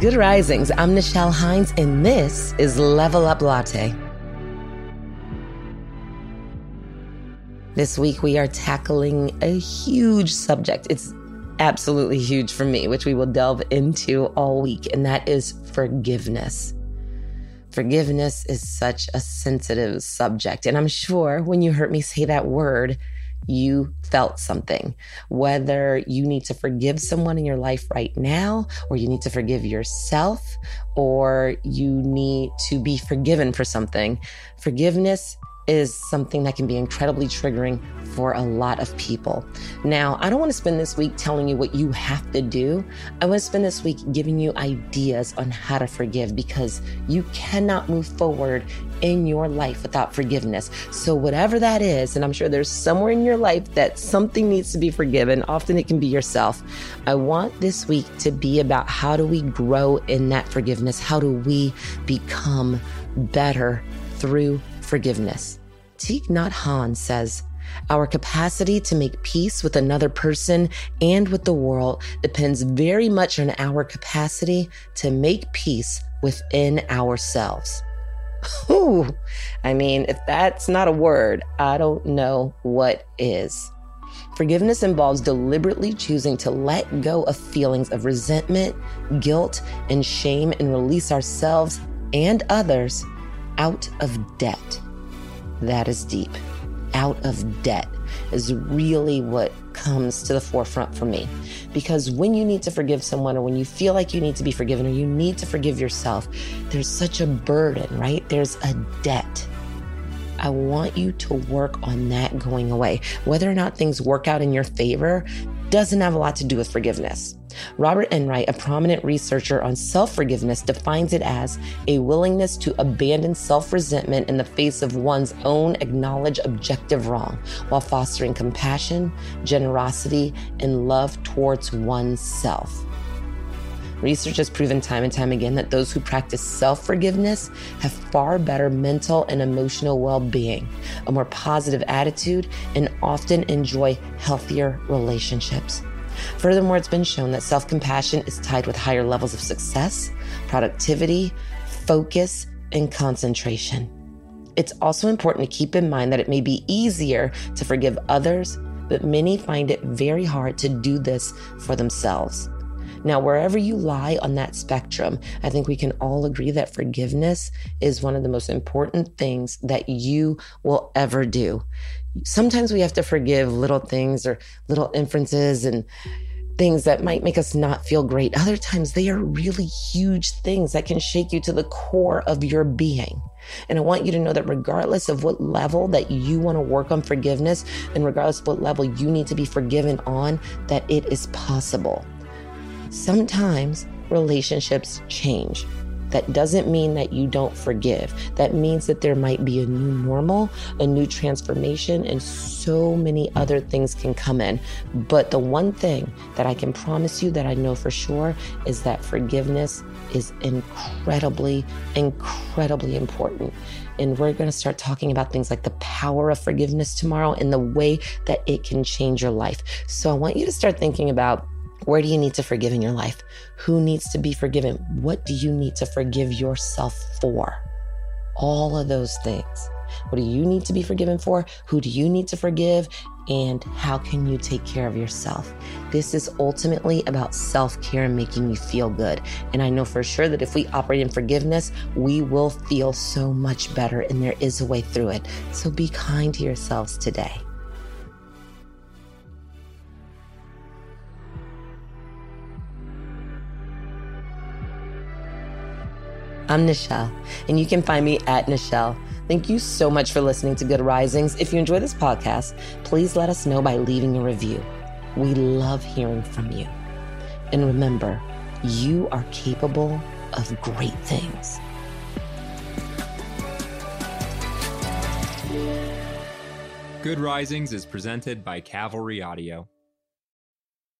Good Risings. I'm Nichelle Hines, and this is Level Up Latte. This week, we are tackling a huge subject. It's absolutely huge for me, which we will delve into all week, and that is forgiveness. Forgiveness is such a sensitive subject. And I'm sure when you heard me say that word, you felt something. Whether you need to forgive someone in your life right now, or you need to forgive yourself, or you need to be forgiven for something. Forgiveness is something that can be incredibly triggering for a lot of people. Now, I don't want to spend this week telling you what you have to do. I want to spend this week giving you ideas on how to forgive because you cannot move forward in your life without forgiveness. So, whatever that is, and I'm sure there's somewhere in your life that something needs to be forgiven, often it can be yourself. I want this week to be about how do we grow in that forgiveness? How do we become better through forgiveness? Thich Nhat Hanh says, our capacity to make peace with another person and with the world depends very much on our capacity to make peace within ourselves. Ooh, I mean, if that's not a word, I don't know what is. Forgiveness involves deliberately choosing to let go of feelings of resentment, guilt, and shame and release ourselves and others out of debt that is deep, out of debt, is really what comes to the forefront for me. Because when you need to forgive someone, or when you feel like you need to be forgiven, or you need to forgive yourself, there's such a burden, right? There's a debt. I want you to work on that going away. Whether or not things work out in your favor doesn't have a lot to do with forgiveness. Robert Enright, a prominent researcher on self forgiveness, defines it as a willingness to abandon self resentment in the face of one's own acknowledged objective wrong while fostering compassion, generosity, and love towards oneself. Research has proven time and time again that those who practice self forgiveness have far better mental and emotional well being, a more positive attitude, and often enjoy healthier relationships. Furthermore, it's been shown that self compassion is tied with higher levels of success, productivity, focus, and concentration. It's also important to keep in mind that it may be easier to forgive others, but many find it very hard to do this for themselves. Now, wherever you lie on that spectrum, I think we can all agree that forgiveness is one of the most important things that you will ever do sometimes we have to forgive little things or little inferences and things that might make us not feel great. Other times they are really huge things that can shake you to the core of your being. And I want you to know that regardless of what level that you want to work on forgiveness and regardless of what level you need to be forgiven on, that it is possible. Sometimes relationships change. That doesn't mean that you don't forgive. That means that there might be a new normal, a new transformation, and so many other things can come in. But the one thing that I can promise you that I know for sure is that forgiveness is incredibly, incredibly important. And we're going to start talking about things like the power of forgiveness tomorrow and the way that it can change your life. So I want you to start thinking about where do you need to forgive in your life? Who needs to be forgiven? What do you need to forgive yourself for? All of those things. What do you need to be forgiven for? Who do you need to forgive? And how can you take care of yourself? This is ultimately about self care and making you feel good. And I know for sure that if we operate in forgiveness, we will feel so much better, and there is a way through it. So be kind to yourselves today. I'm Nichelle, and you can find me at Nichelle. Thank you so much for listening to Good Risings. If you enjoy this podcast, please let us know by leaving a review. We love hearing from you. And remember, you are capable of great things. Good Risings is presented by Cavalry Audio.